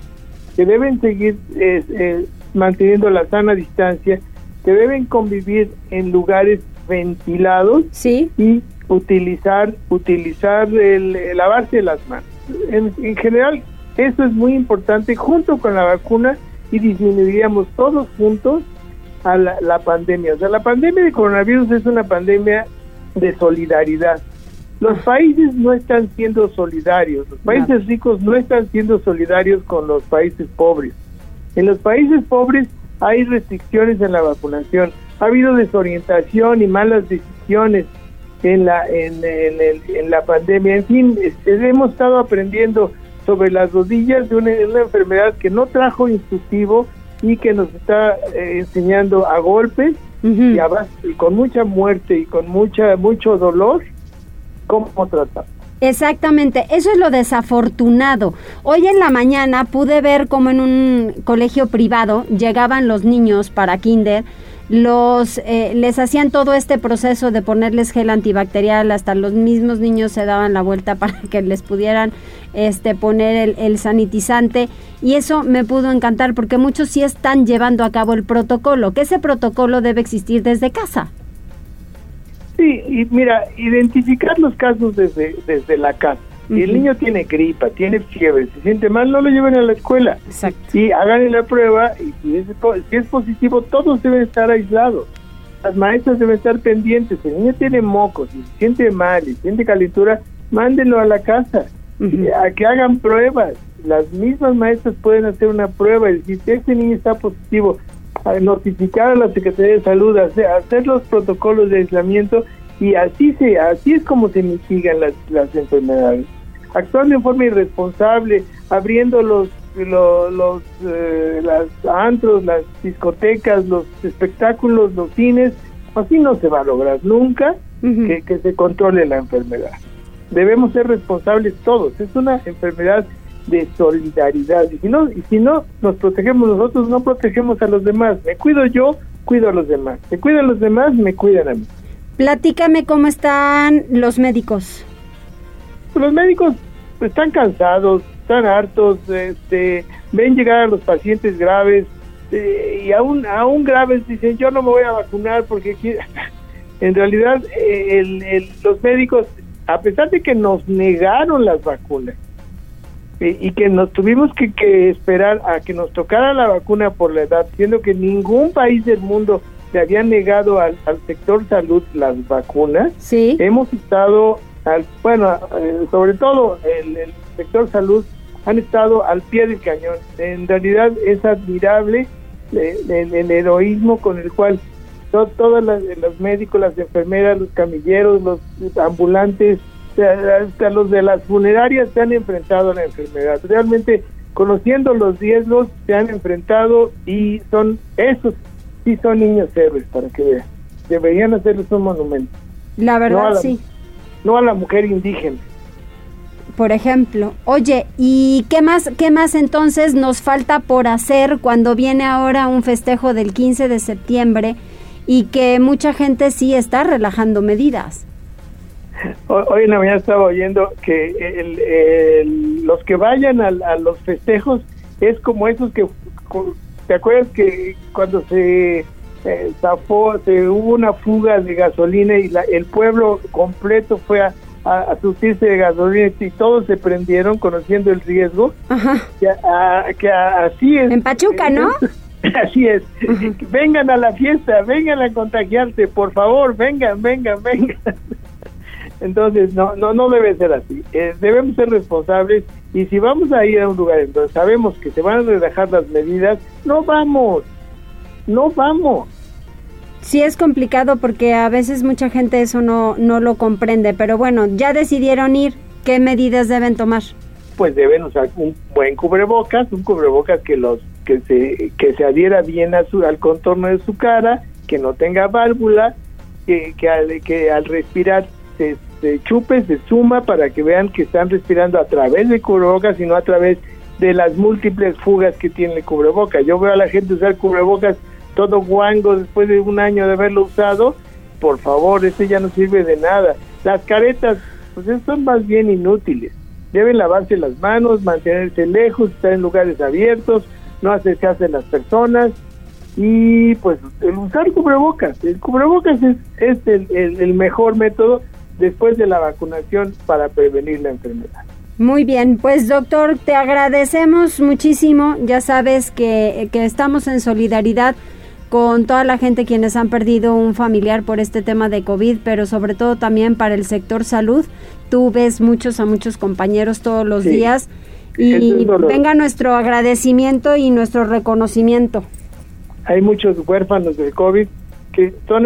que deben seguir eh, eh, manteniendo la sana distancia, que deben convivir en lugares ventilados sí. y utilizar utilizar el, lavarse las manos. En, en general, eso es muy importante junto con la vacuna y disminuiríamos todos juntos a la, pandemia. O sea, la pandemia de coronavirus es una pandemia de solidaridad. Los países no están siendo solidarios, los países ricos no están siendo solidarios con los países pobres. En los países pobres hay restricciones en la vacunación, ha habido desorientación y malas decisiones en la en, en, la pandemia. En fin, hemos estado aprendiendo sobre las rodillas de una, una enfermedad que no trajo instructivo, y que nos está eh, enseñando a golpes y, con mucha muerte y con mucha mucho dolor cómo tratar. Exactamente, eso es lo desafortunado. Hoy en la mañana pude ver como en un colegio privado llegaban los niños para kinder los eh, les hacían todo este proceso de ponerles gel antibacterial hasta los mismos niños se daban la vuelta para que les pudieran este poner el, sanitizante y eso me pudo encantar porque muchos sí están llevando a cabo el protocolo que ese protocolo debe existir desde casa Sí, y mira, identificar los casos desde, desde la casa. Si el niño tiene gripa, tiene fiebre, se siente mal, no lo lleven a la escuela. Exacto. Y hagan la prueba y si es, si es positivo, todos deben estar aislados. Las maestras deben estar pendientes. Si el niño tiene mocos, si se siente mal y siente calentura, mándenlo a la casa. A que hagan pruebas. Las mismas maestras pueden hacer una prueba y decir, si este niño está positivo, a notificar a la Secretaría de Salud, hacer, hacer los protocolos de aislamiento y así se así es como se mitigan las, las enfermedades actuando en forma irresponsable, abriendo los los, los eh, las antros, las discotecas, los espectáculos, los cines, así no se va a lograr nunca que, que se controle la enfermedad. Debemos ser responsables todos, es una enfermedad de solidaridad y si no y si no nos protegemos nosotros no protegemos a los demás me cuido yo cuido a los demás me cuidan los demás me cuidan a mí. Platícame cómo están los médicos los médicos están cansados, están hartos, este, ven llegar a los pacientes graves eh, y aún, aún graves dicen yo no me voy a vacunar porque en realidad eh, los médicos, a pesar de que nos negaron las vacunas eh, y que nos tuvimos que, que, esperar a que nos tocara la vacuna por la edad, siendo que ningún país del mundo le había negado al, al sector salud las vacunas, sí. hemos estado bueno, eh, sobre todo el, sector salud han estado al pie del cañón. En realidad es admirable eh, el, heroísmo con el cual todos los médicos, las enfermeras, los camilleros, los ambulantes, hasta los de las funerarias se han enfrentado a la enfermedad. Realmente, conociendo los riesgos, se han enfrentado y son esos, sí son niños héroes, para que vean. Deberían hacerles un monumento. La verdad, sí no a la mujer indígena. Por ejemplo, oye, ¿y qué más, qué más entonces nos falta por hacer cuando viene ahora un festejo del 15 de septiembre y que mucha gente sí está relajando medidas? Hoy en la mañana estaba oyendo que los que vayan a, los festejos es como esos que, ¿te acuerdas que cuando se eh, se hubo una fuga de gasolina y el pueblo completo fue a, a, surtirse de gasolina y todos se prendieron conociendo el riesgo. Que, así es. En Pachuca, ¿no? Así es. Vengan a la fiesta, vengan a contagiarse, por favor, vengan, vengan, vengan. Entonces, no, no, no debe ser así. Eh, debemos ser responsables y si vamos a ir a un lugar en donde sabemos que se van a relajar las medidas, no vamos no vamos. Sí es complicado porque a veces mucha gente eso no, no lo comprende, pero bueno, ya decidieron ir, ¿qué medidas deben tomar? Pues deben usar un buen cubrebocas, un cubrebocas que los que se que se adhiera bien a su, al contorno de su cara, que no tenga válvula, que, que, al, que al respirar se, se chupe, se suma para que vean que están respirando a través del cubrebocas y no a través de las múltiples fugas que tiene el cubrebocas. Yo veo a la gente usar cubrebocas todo guango después de un año de haberlo usado, por favor, ese ya no sirve de nada. Las caretas, pues son más bien inútiles. Deben lavarse las manos, mantenerse lejos, estar en lugares abiertos, no acercarse a las personas y pues el usar cubrebocas. El cubrebocas es, el mejor método después de la vacunación para prevenir la enfermedad. Muy bien, pues doctor, te agradecemos muchísimo. Ya sabes que, que estamos en solidaridad con toda la gente quienes han perdido un familiar por este tema de COVID, pero sobre todo también para el sector salud. Tú ves muchos a muchos compañeros todos los días y venga nuestro agradecimiento y nuestro reconocimiento. Hay muchos huérfanos del COVID que son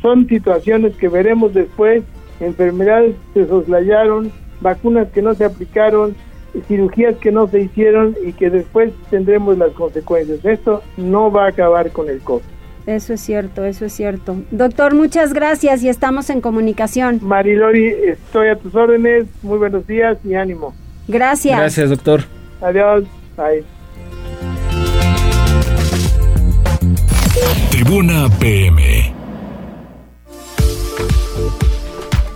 son situaciones que veremos después, enfermedades que se soslayaron, vacunas que no se aplicaron, cirugías que no se hicieron y que después tendremos las consecuencias. Esto no va a acabar con el COVID. Eso es cierto, eso es cierto. Doctor, muchas gracias y estamos en comunicación. Marilori, estoy a tus órdenes. Muy buenos días y ánimo. Gracias. Gracias, doctor. Adiós. Bye. Tribuna PM.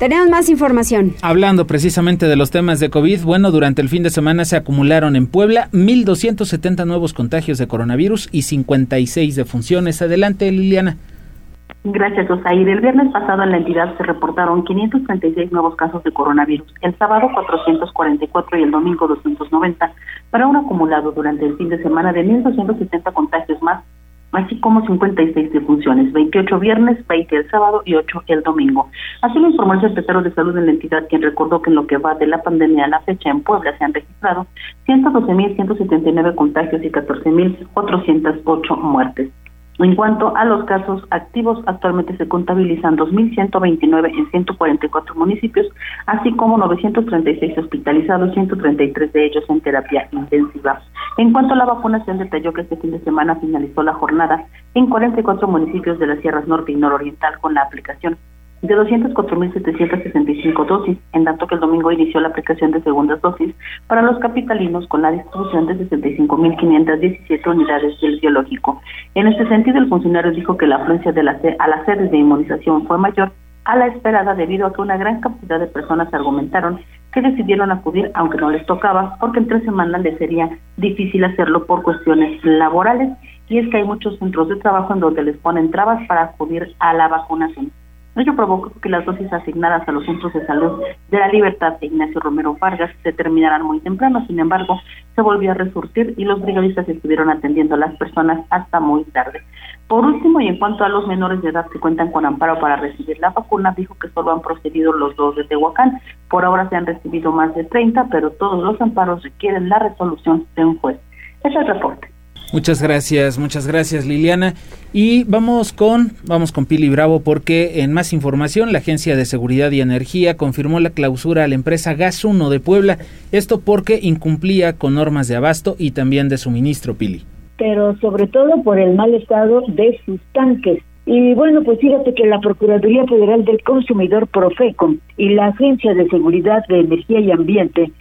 Tenemos más información. Hablando precisamente de los temas de COVID, bueno, durante el fin de semana se acumularon en Puebla 1.270 nuevos contagios de coronavirus y 56 defunciones. Adelante, Liliana. Gracias, Osair. El viernes pasado en la entidad se reportaron 536 nuevos casos de coronavirus, el sábado 444 y el domingo 290, para un acumulado durante el fin de semana de 1.270 contagios más, así como 56 defunciones, 28 viernes, 20 el sábado y 8 el domingo. Así lo informó el secretario de Salud en la entidad, quien recordó que en lo que va de la pandemia a la fecha en Puebla se han registrado 112.179 contagios y 14.408 muertes. En cuanto a los casos activos, actualmente se contabilizan 2.129 en 144 municipios, así como 936 hospitalizados, 133 de ellos en terapia intensiva. En cuanto a la vacunación, detalló que este fin de semana finalizó la jornada en 44 municipios de las sierras norte y nororiental con la aplicación de 204.765 dosis, en tanto que el domingo inició la aplicación de segundas dosis para los capitalinos con la distribución de 65.517 unidades del biológico. En este sentido, el funcionario dijo que la afluencia de la, a las sedes de inmunización fue mayor a la esperada debido a que una gran cantidad de personas argumentaron que decidieron acudir aunque no les tocaba porque en tres semanas les sería difícil hacerlo por cuestiones laborales y es que hay muchos centros de trabajo en donde les ponen trabas para acudir a la vacunación. Ello provocó que las dosis asignadas a los centros de salud de la Libertad de Ignacio Romero Vargas se terminaran muy temprano, sin embargo, se volvió a resurtir y los brigadistas estuvieron atendiendo a las personas hasta muy tarde. Por último, y en cuanto a los menores de edad que cuentan con amparo para recibir la vacuna, dijo que solo han procedido los dos de Tehuacán. Por ahora se han recibido más de 30, pero todos los amparos requieren la resolución de un juez. Ese es el reporte. Muchas gracias, muchas gracias Liliana. Y vamos con, vamos con Pili Bravo porque en más información la Agencia de Seguridad y Energía confirmó la clausura a la empresa Gas 1 de Puebla, esto porque incumplía con normas de abasto y también de suministro, Pili. Pero sobre todo por el mal estado de sus tanques. Y bueno, pues fíjate que la Procuraduría Federal del Consumidor Profeco y la Agencia de Seguridad de Energía y Ambiente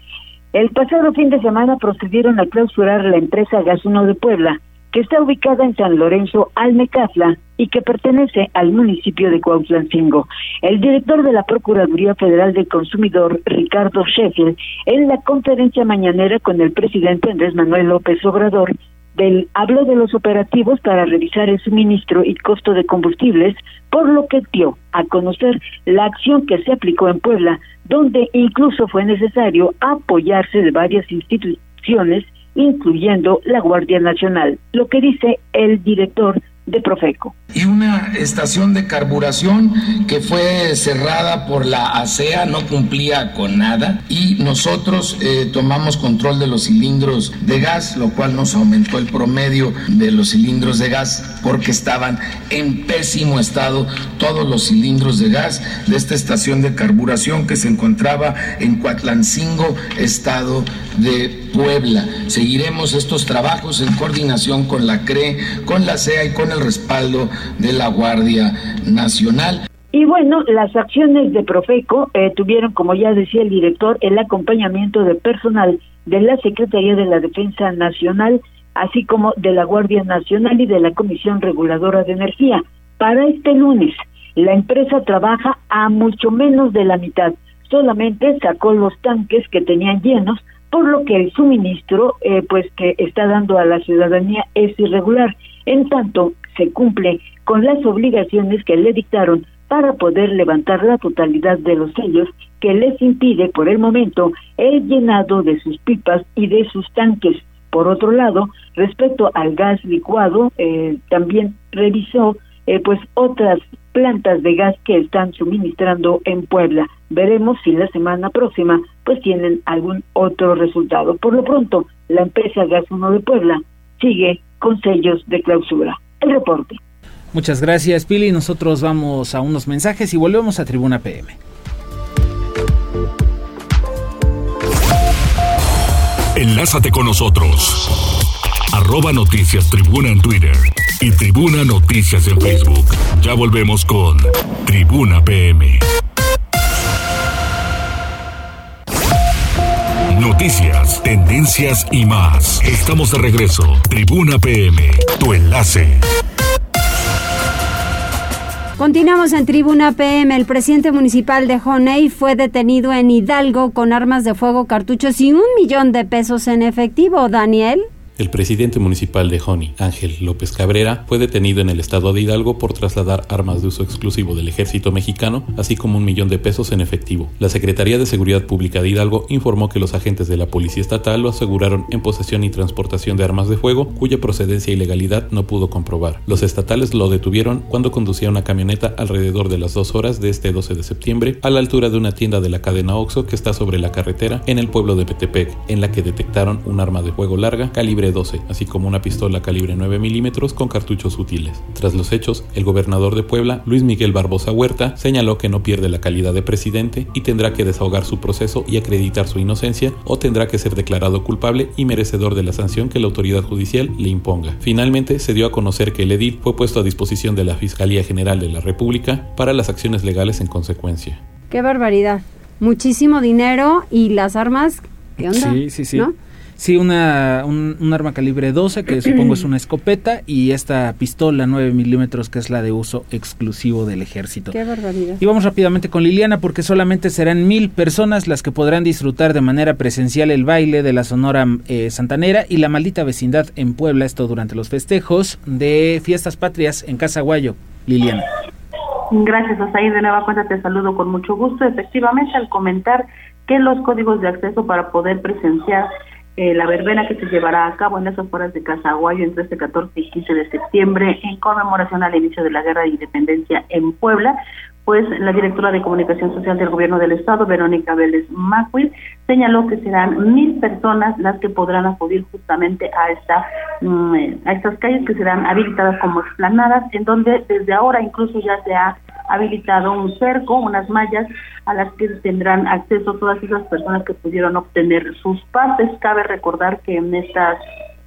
el pasado fin de semana procedieron a clausurar la empresa Gas de Puebla, que está ubicada en San Lorenzo, Almecafla, y que pertenece al municipio de Cuautlancingo. El director de la Procuraduría Federal del Consumidor, Ricardo Sheffield, en la conferencia mañanera con el presidente Andrés Manuel López Obrador, del, habló de los operativos para revisar el suministro y costo de combustibles, por lo que dio a conocer la acción que se aplicó en Puebla, donde incluso fue necesario apoyarse de varias instituciones, incluyendo la Guardia Nacional, lo que dice el director de Profeco. Y una estación de carburación que fue cerrada por la ASEA, no cumplía con nada y nosotros eh, tomamos control de los cilindros de gas, lo cual nos aumentó el promedio de los cilindros de gas porque estaban en pésimo estado todos los cilindros de gas de esta estación de carburación que se encontraba en Coatlancingo, estado de Puebla. Seguiremos estos trabajos en coordinación con la CRE, con la CEA y con el respaldo de la Guardia Nacional. Y bueno, las acciones de Profeco eh, tuvieron, como ya decía el director, el acompañamiento de personal de la Secretaría de la Defensa Nacional, así como de la Guardia Nacional y de la Comisión Reguladora de Energía. Para este lunes, la empresa trabaja a mucho menos de la mitad. Solamente sacó los tanques que tenían llenos por lo que el suministro eh, pues que está dando a la ciudadanía es irregular. En tanto, se cumple con las obligaciones que le dictaron para poder levantar la totalidad de los sellos que les impide por el momento el llenado de sus pipas y de sus tanques. Por otro lado, respecto al gas licuado, eh, también revisó eh, pues otras plantas de gas que están suministrando en Puebla. Veremos si la semana próxima pues tienen algún otro resultado. Por lo pronto, la empresa Gas 1 de Puebla sigue con sellos de clausura. El reporte. Muchas gracias, Pili. Nosotros vamos a unos mensajes y volvemos a Tribuna PM. Enlázate con nosotros. Arroba Noticias Tribuna en Twitter y Tribuna Noticias en Facebook. Ya volvemos con Tribuna PM. Noticias, tendencias y más. Estamos de regreso. Tribuna PM, tu enlace. Continuamos en Tribuna PM. El presidente municipal de Joney fue detenido en Hidalgo con armas de fuego, cartuchos y un millón de pesos en efectivo. Daniel. El presidente municipal de Joni, Ángel López Cabrera, fue detenido en el estado de Hidalgo por trasladar armas de uso exclusivo del ejército mexicano, así como un millón de pesos en efectivo. La Secretaría de Seguridad Pública de Hidalgo informó que los agentes de la Policía Estatal lo aseguraron en posesión y transportación de armas de fuego, cuya procedencia y legalidad no pudo comprobar. Los estatales lo detuvieron cuando conducía una camioneta alrededor de las dos horas de este 12 de septiembre a la altura de una tienda de la cadena Oxo que está sobre la carretera en el pueblo de Petepec, en la que detectaron un arma de fuego larga calibre 12, así como una pistola calibre 9 milímetros con cartuchos útiles. Tras los hechos, el gobernador de Puebla, Luis Miguel Barbosa Huerta, señaló que no pierde la calidad de presidente y tendrá que desahogar su proceso y acreditar su inocencia o tendrá que ser declarado culpable y merecedor de la sanción que la autoridad judicial le imponga. Finalmente, se dio a conocer que el edil fue puesto a disposición de la Fiscalía General de la República para las acciones legales en consecuencia. Qué barbaridad. Muchísimo dinero y las armas, ¿qué onda? Sí, sí, sí. Sí, una, un, arma calibre 12, que supongo es una escopeta, y esta pistola 9 milímetros, que es la de uso exclusivo del ejército. Qué barbaridad. Y vamos rápidamente con Liliana, porque solamente serán mil personas las que podrán disfrutar de manera presencial el baile de la Sonora eh, Santanera y la maldita vecindad en Puebla, esto durante los festejos de Fiestas Patrias en Casaguayo. Liliana. Gracias, Osair. De nueva cuenta te saludo con mucho gusto. Efectivamente, al comentar que los códigos de acceso para poder presenciar eh, la verbena que se llevará a cabo en las afueras de Casaguayo entre este 14 y 15 de septiembre en conmemoración al inicio de la Guerra de Independencia en Puebla, pues la directora de Comunicación Social del Gobierno del Estado, Verónica Vélez Macuil, señaló que serán mil personas las que podrán acudir justamente a esta mm, a estas calles que serán habilitadas como explanadas, en donde desde ahora incluso ya se ha habilitado un cerco, unas mallas a las que tendrán acceso todas esas personas que pudieron obtener sus partes. Cabe recordar que en estas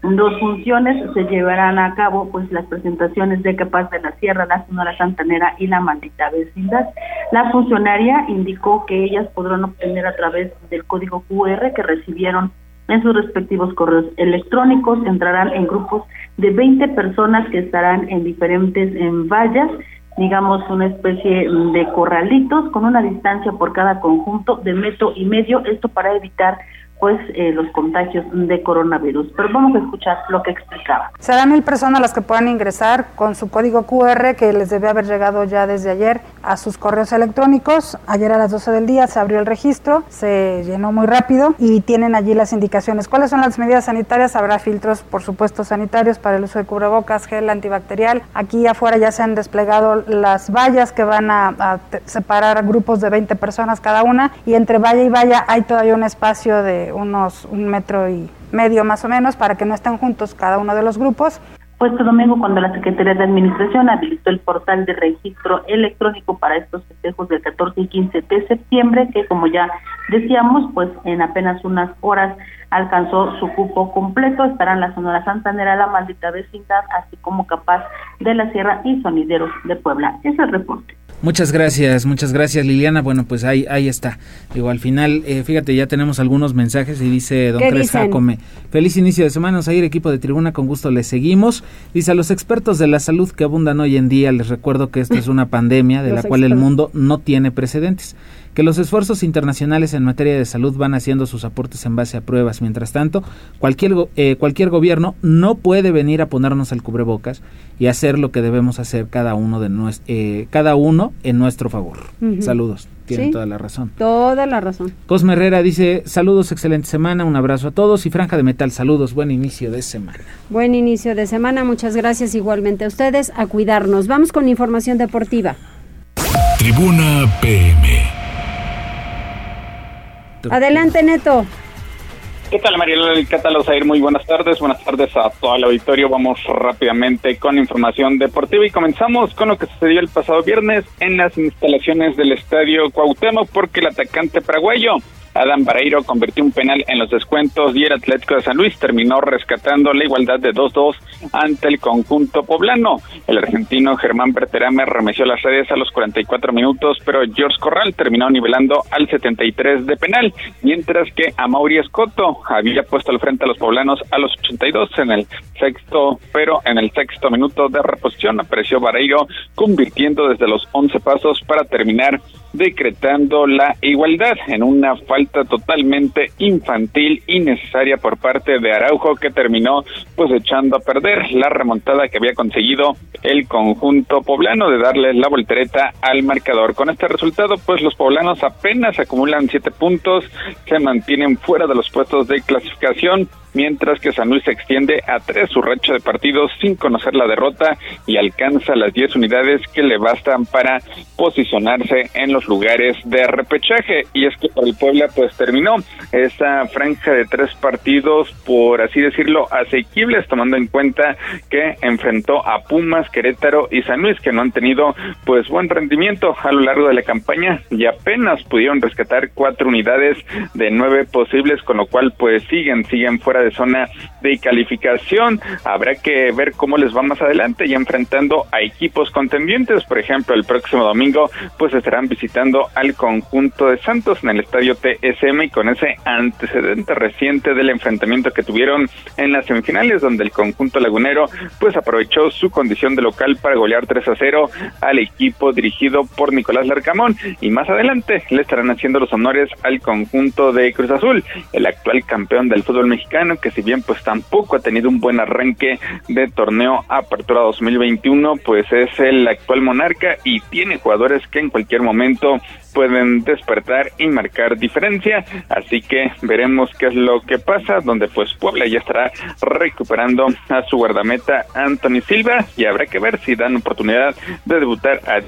dos funciones se llevarán a cabo pues las presentaciones de Capaz de la Sierra, la Sonora Santanera y la Maldita Vecindad. La funcionaria indicó que ellas podrán obtener a través del código QR que recibieron en sus respectivos correos electrónicos, entrarán en grupos de 20 personas que estarán en diferentes en vallas digamos, una especie de corralitos con una distancia por cada conjunto de metro y medio, esto para evitar pues eh, los contagios de coronavirus. Pero vamos a escuchar lo que explicaba. Serán mil personas las que puedan ingresar con su código QR que les debe haber llegado ya desde ayer a sus correos electrónicos. Ayer a las 12 del día se abrió el registro, se llenó muy rápido y tienen allí las indicaciones. ¿Cuáles son las medidas sanitarias? Habrá filtros, por supuesto, sanitarios para el uso de cubrebocas, gel antibacterial. Aquí afuera ya se han desplegado las vallas que van a, a separar grupos de 20 personas cada una y entre valla y valla hay todavía un espacio de unos un metro y medio más o menos para que no estén juntos cada uno de los grupos. Pues este domingo, cuando la Secretaría de Administración habilitó el portal de registro electrónico para estos festejos del 14 y 15 de septiembre, que como ya decíamos, pues en apenas unas horas alcanzó su cupo completo, estarán la Sonora Santanera, la Maldita Vecindad, así como Capaz de la Sierra y Sonideros de Puebla. Es el reporte. Muchas gracias, muchas gracias Liliana. Bueno, pues ahí, ahí está. Digo, al final, eh, fíjate, ya tenemos algunos mensajes y dice Don Cres Jacome. Feliz inicio de semana, ir equipo de tribuna, con gusto les seguimos. Dice a los expertos de la salud que abundan hoy en día, les recuerdo que esto es una pandemia de la cual el mundo no tiene precedentes que los esfuerzos internacionales en materia de salud van haciendo sus aportes en base a pruebas. Mientras tanto, cualquier, eh, cualquier gobierno no puede venir a ponernos al cubrebocas y hacer lo que debemos hacer cada uno, de eh, cada uno en nuestro favor. Saludos. Tienen toda la razón. Toda la razón. Cosme Herrera dice, saludos, excelente semana, un abrazo a todos y Franja de Metal, saludos, buen inicio de semana. Buen inicio de semana, muchas gracias igualmente a ustedes, a cuidarnos. Vamos con información deportiva. Tribuna PM. Adelante, Neto. ¿Qué tal, Mariela? ¿Qué tal, Osair? Muy buenas tardes. Buenas tardes a todo el auditorio. Vamos rápidamente con información deportiva y comenzamos con lo que sucedió el pasado viernes en las instalaciones del Estadio Cuauhtémoc porque el atacante paraguayo Adam Bareiro convirtió un penal en los descuentos y el Atlético de San Luis terminó rescatando la igualdad de 2-2 ante el conjunto poblano. El argentino Germán Berterame remeció las redes a los 44 minutos, pero George Corral terminó nivelando al 73 de penal, mientras que a Mauri Escoto había puesto al frente a los poblanos a los 82 en el sexto, pero en el sexto minuto de reposición apareció Bareiro convirtiendo desde los 11 pasos para terminar decretando la igualdad en una falta totalmente infantil y necesaria por parte de Araujo que terminó pues echando a perder la remontada que había conseguido el conjunto poblano de darle la voltereta al marcador. Con este resultado pues los poblanos apenas acumulan siete puntos, se mantienen fuera de los puestos de clasificación mientras que San Luis se extiende a tres su racha de partidos sin conocer la derrota y alcanza las 10 unidades que le bastan para posicionarse en los lugares de repechaje. Y es que para el Puebla pues terminó esa franja de tres partidos, por así decirlo, asequibles, tomando en cuenta que enfrentó a Pumas, Querétaro y San Luis, que no han tenido pues buen rendimiento a lo largo de la campaña y apenas pudieron rescatar cuatro unidades de nueve posibles, con lo cual pues siguen, siguen fuera de zona de calificación. Habrá que ver cómo les va más adelante y enfrentando a equipos contendientes. Por ejemplo, el próximo domingo pues estarán visitando al conjunto de Santos en el estadio TSM y con ese antecedente reciente del enfrentamiento que tuvieron en las semifinales donde el conjunto lagunero pues aprovechó su condición de local para golear 3 a 0 al equipo dirigido por Nicolás Larcamón y más adelante le estarán haciendo los honores al conjunto de Cruz Azul, el actual campeón del fútbol mexicano que si bien pues tampoco ha tenido un buen arranque de torneo Apertura 2021, pues es el actual monarca y tiene jugadores que en cualquier momento pueden despertar y marcar diferencia, así que veremos qué es lo que pasa, donde pues Puebla ya estará recuperando a su guardameta Anthony Silva y habrá que ver si dan oportunidad de debutar a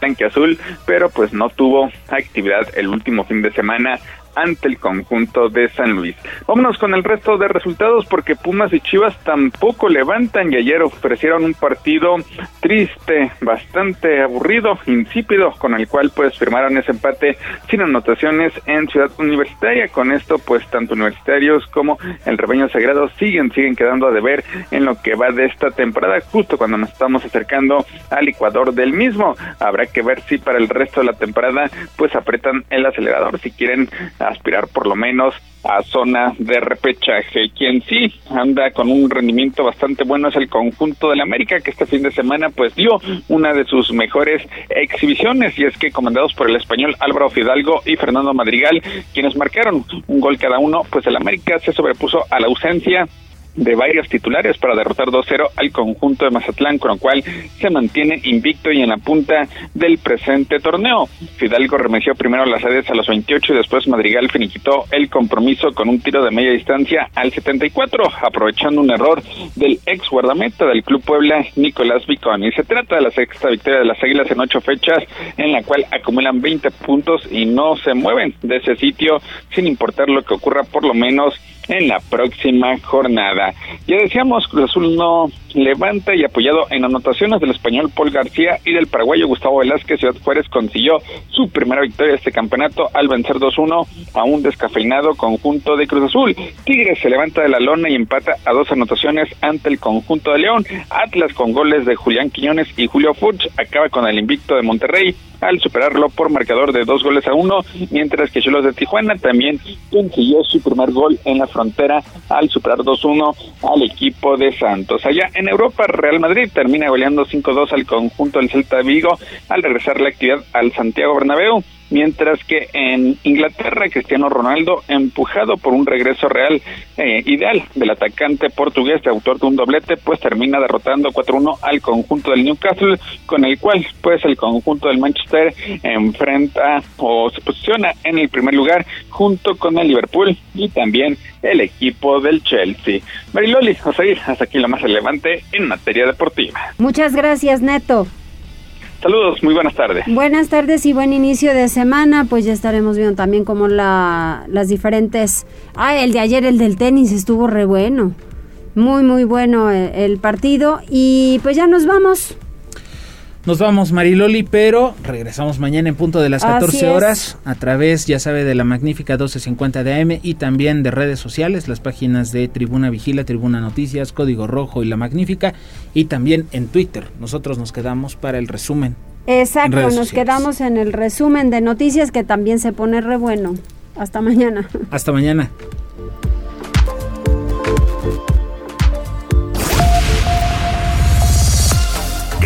tanque azul, pero pues no tuvo actividad el último fin de semana ante el conjunto de San Luis. Vámonos con el resto de resultados porque Pumas y Chivas tampoco levantan y ayer ofrecieron un partido triste, bastante aburrido, insípido, con el cual pues firmaron ese empate sin anotaciones en Ciudad Universitaria. Con esto pues tanto universitarios como el rebaño sagrado siguen, siguen quedando a deber en lo que va de esta temporada, justo cuando nos estamos acercando al Ecuador del mismo. Habrá que ver si para el resto de la temporada pues apretan el acelerador si quieren aspirar por lo menos a zona de repechaje. Quien sí anda con un rendimiento bastante bueno es el conjunto del América, que este fin de semana pues dio una de sus mejores exhibiciones y es que comandados por el español Álvaro Fidalgo y Fernando Madrigal, quienes marcaron un gol cada uno, pues el América se sobrepuso a la ausencia de varios titulares para derrotar 2-0 al conjunto de Mazatlán, con lo cual se mantiene invicto y en la punta del presente torneo. Fidalgo remeció primero las redes a los 28 y después Madrigal finiquitó el compromiso con un tiro de media distancia al 74, aprovechando un error del ex guardameta del Club Puebla, Nicolás Vicón. Y se trata de la sexta victoria de las Águilas en ocho fechas, en la cual acumulan 20 puntos y no se mueven de ese sitio sin importar lo que ocurra por lo menos en la próxima jornada. Ya decíamos, Cruz Azul no levanta y apoyado en anotaciones del español Paul García y del paraguayo Gustavo Velázquez, Ciudad Juárez consiguió su primera victoria de este campeonato al vencer 2-1 a un descafeinado conjunto de Cruz Azul. Tigres se levanta de la lona y empata a dos anotaciones ante el conjunto de León. Atlas con goles de Julián Quiñones y Julio Furch acaba con el invicto de Monterrey al superarlo por marcador de dos goles a uno, mientras que Cholos de Tijuana también consiguió su primer gol en la frontera al superar 2-1 al equipo de Santos. Allá en Europa, Real Madrid termina goleando 5-2 al conjunto del Celta Vigo al regresar la actividad al Santiago Bernabéu mientras que en Inglaterra Cristiano Ronaldo, empujado por un regreso real eh, ideal del atacante portugués de autor de un doblete, pues termina derrotando 4-1 al conjunto del Newcastle, con el cual pues el conjunto del Manchester enfrenta o se posiciona en el primer lugar junto con el Liverpool y también el equipo del Chelsea. Mariloli, Osair, hasta aquí lo más relevante en materia deportiva. Muchas gracias, Neto. Saludos, muy buenas tardes. Buenas tardes y buen inicio de semana. Pues ya estaremos viendo también cómo la, las diferentes... Ah, el de ayer, el del tenis, estuvo re bueno. Muy, muy bueno el, el partido. Y pues ya nos vamos. Nos vamos, Mariloli, pero regresamos mañana en punto de las 14 horas a través, ya sabe, de la magnífica 1250 de AM y también de redes sociales, las páginas de Tribuna Vigila, Tribuna Noticias, Código Rojo y La Magnífica, y también en Twitter. Nosotros nos quedamos para el resumen. Exacto, nos sociales. quedamos en el resumen de noticias que también se pone re bueno. Hasta mañana. Hasta mañana.